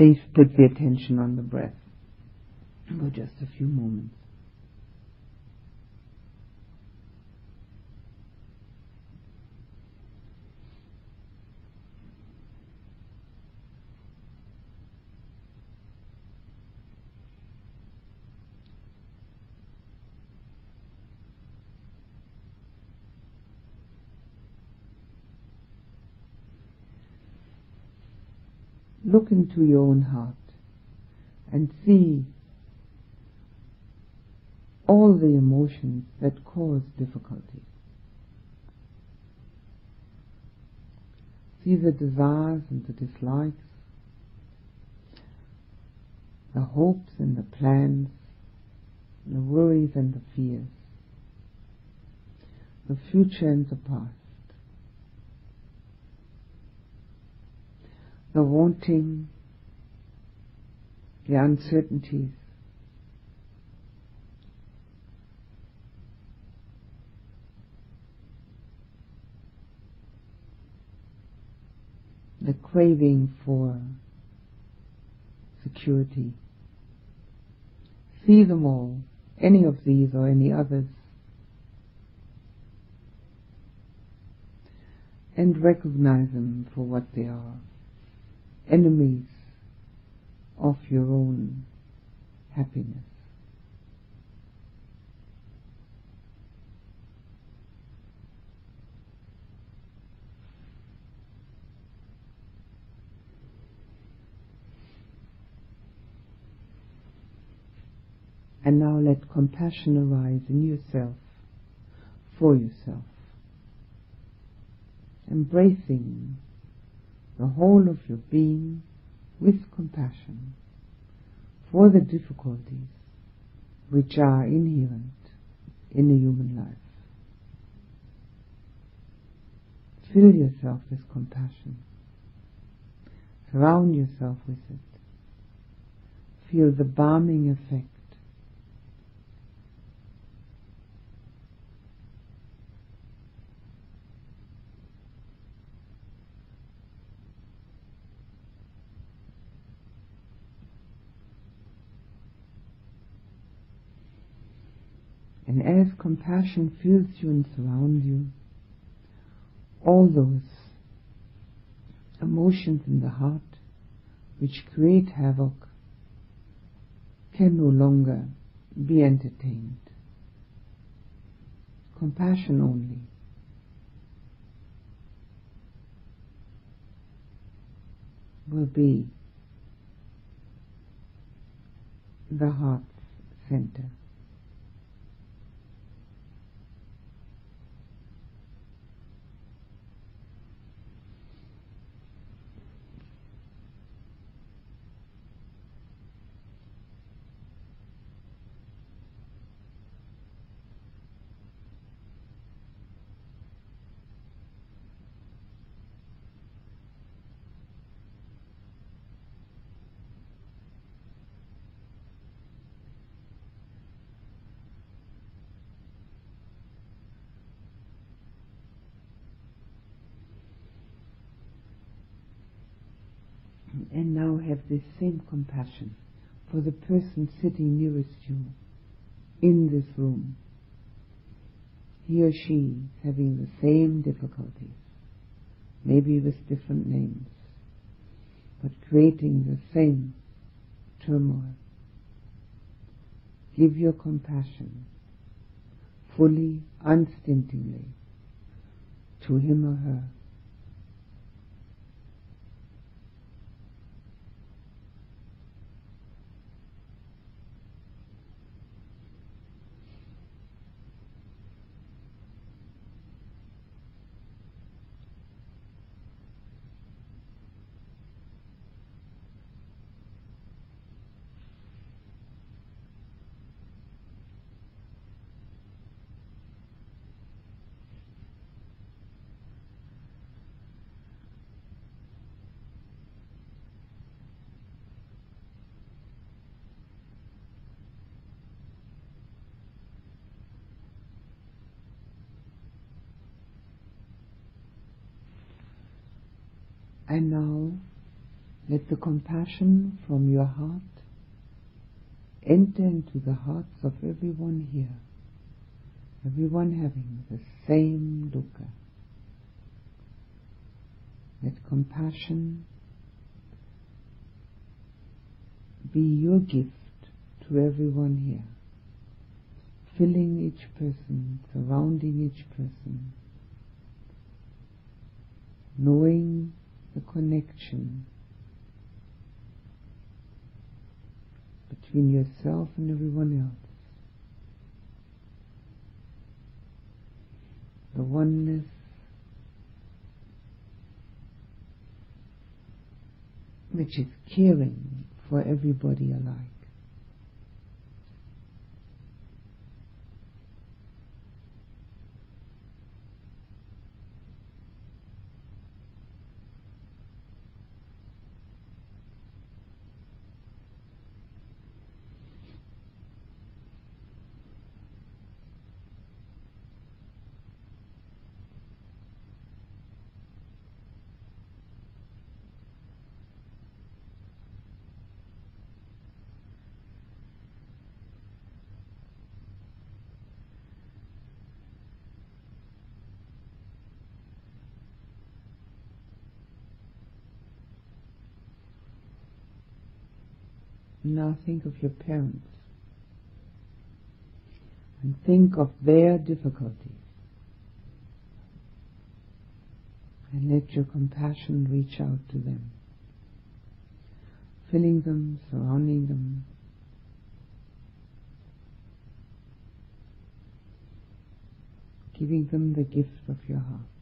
Please put the attention on the breath for just a few moments. Look into your own heart and see all the emotions that cause difficulty. See the desires and the dislikes, the hopes and the plans, the worries and the fears, the future and the past. The wanting, the uncertainties. The craving for security. See them all, any of these or any others, and recognize them for what they are enemies of your own happiness. And now let compassion arise in yourself, for yourself, embracing the whole of your being with compassion for the difficulties which are inherent in a human life. Fill yourself with compassion. Surround yourself with it. Feel the balming effect And as compassion fills you and surrounds you, all those emotions in the heart which create havoc can no longer be entertained. Compassion only. will be the heart's center. And now have this same compassion for the person sitting nearest you in this room. He or she having the same difficulties, maybe with different names, but creating the same turmoil. Give your compassion fully, unstintingly to him or her And now Let the compassion from your heart enter into the hearts of everyone here, everyone having the same dukkha. Let compassion be your gift to everyone here, filling each person, surrounding each person, knowing the connection between yourself and everyone else. The oneness which is caring for everybody alike. Now think of your parents and think of their difficulties. And let your compassion reach out to them, filling them, surrounding them. Giving them the gift of your heart.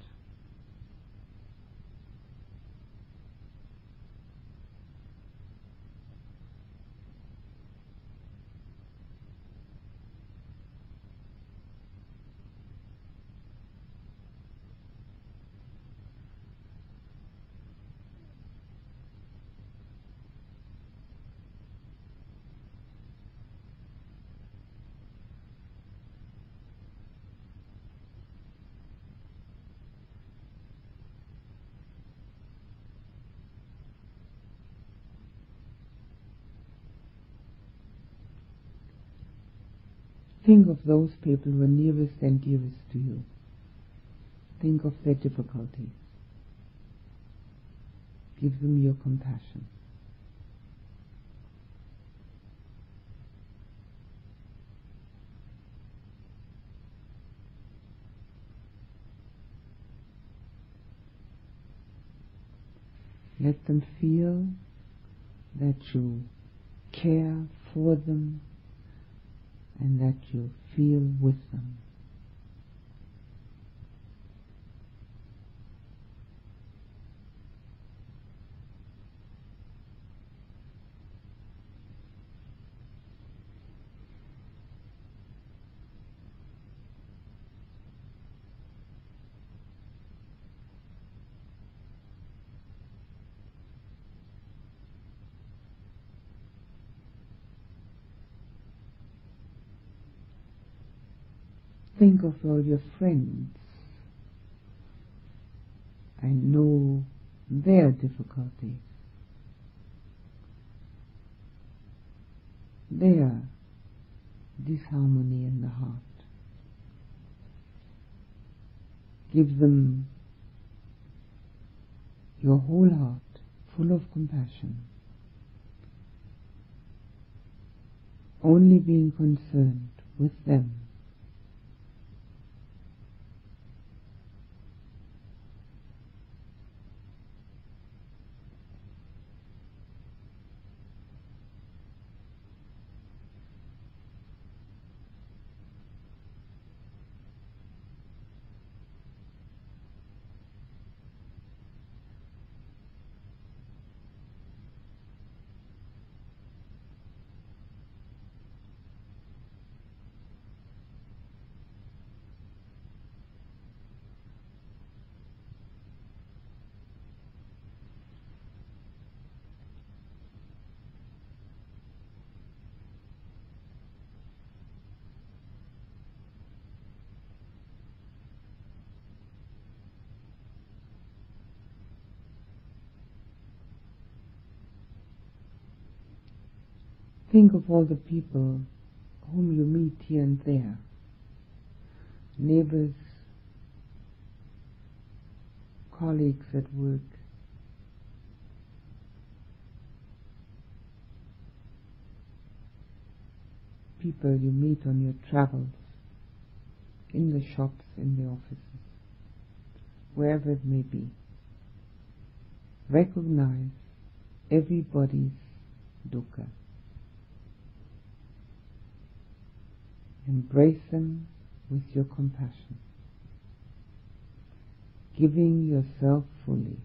Think of those people who are nearest and dearest to you. Think of their difficulties. Give them your compassion. Let them feel that you care for them and that you feel with them. Think of all your friends and know their difficulties, their disharmony in the heart. Give them your whole heart full of compassion, only being concerned with them. Think of all the people whom you meet here and there, neighbors, colleagues at work, people you meet on your travels, in the shops, in the offices, wherever it may be. Recognize everybody's dukkha. Embrace them with your compassion, giving yourself fully.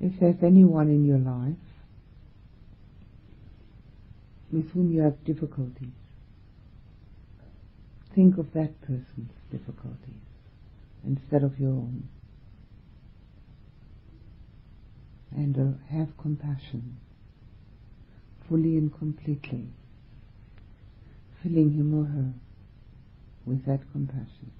If there's anyone in your life with whom you have difficulties, think of that person's difficulties instead of your own. And uh, have compassion fully and completely, filling him or her with that compassion.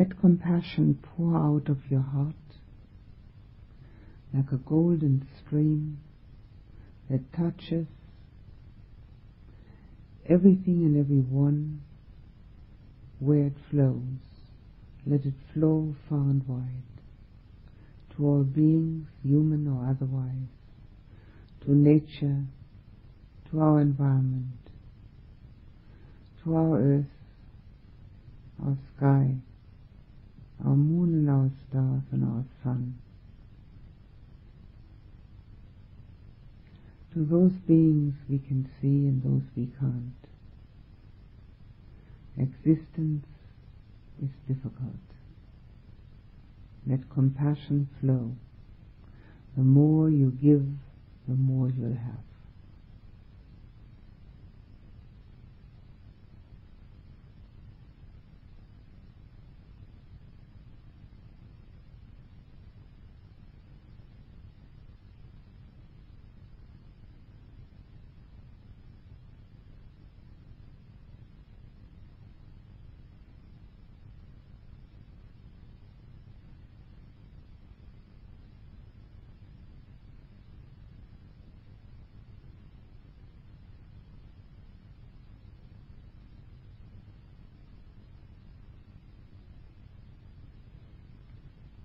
Let compassion pour out of your heart like a golden stream that touches everything and everyone where it flows. Let it flow far and wide to all beings, human or otherwise, to nature, to our environment, to our earth, our sky, our moon and our stars and our sun. To those beings we can see and those we can't. Existence is difficult. Let compassion flow. The more you give, the more you'll have.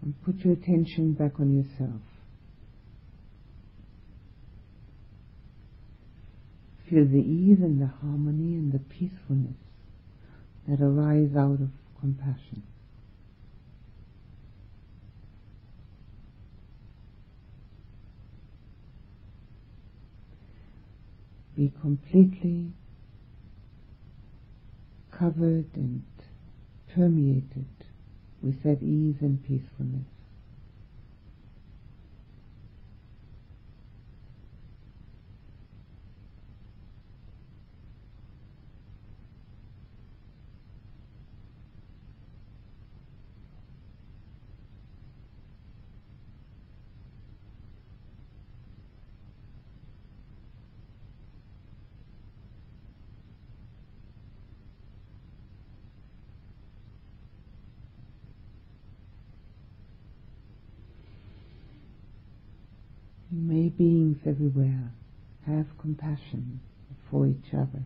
And put your attention back on yourself. Feel the ease and the harmony and the peacefulness that arise out of compassion. Be completely covered and permeated with that ease and peacefulness. May beings everywhere have compassion for each other.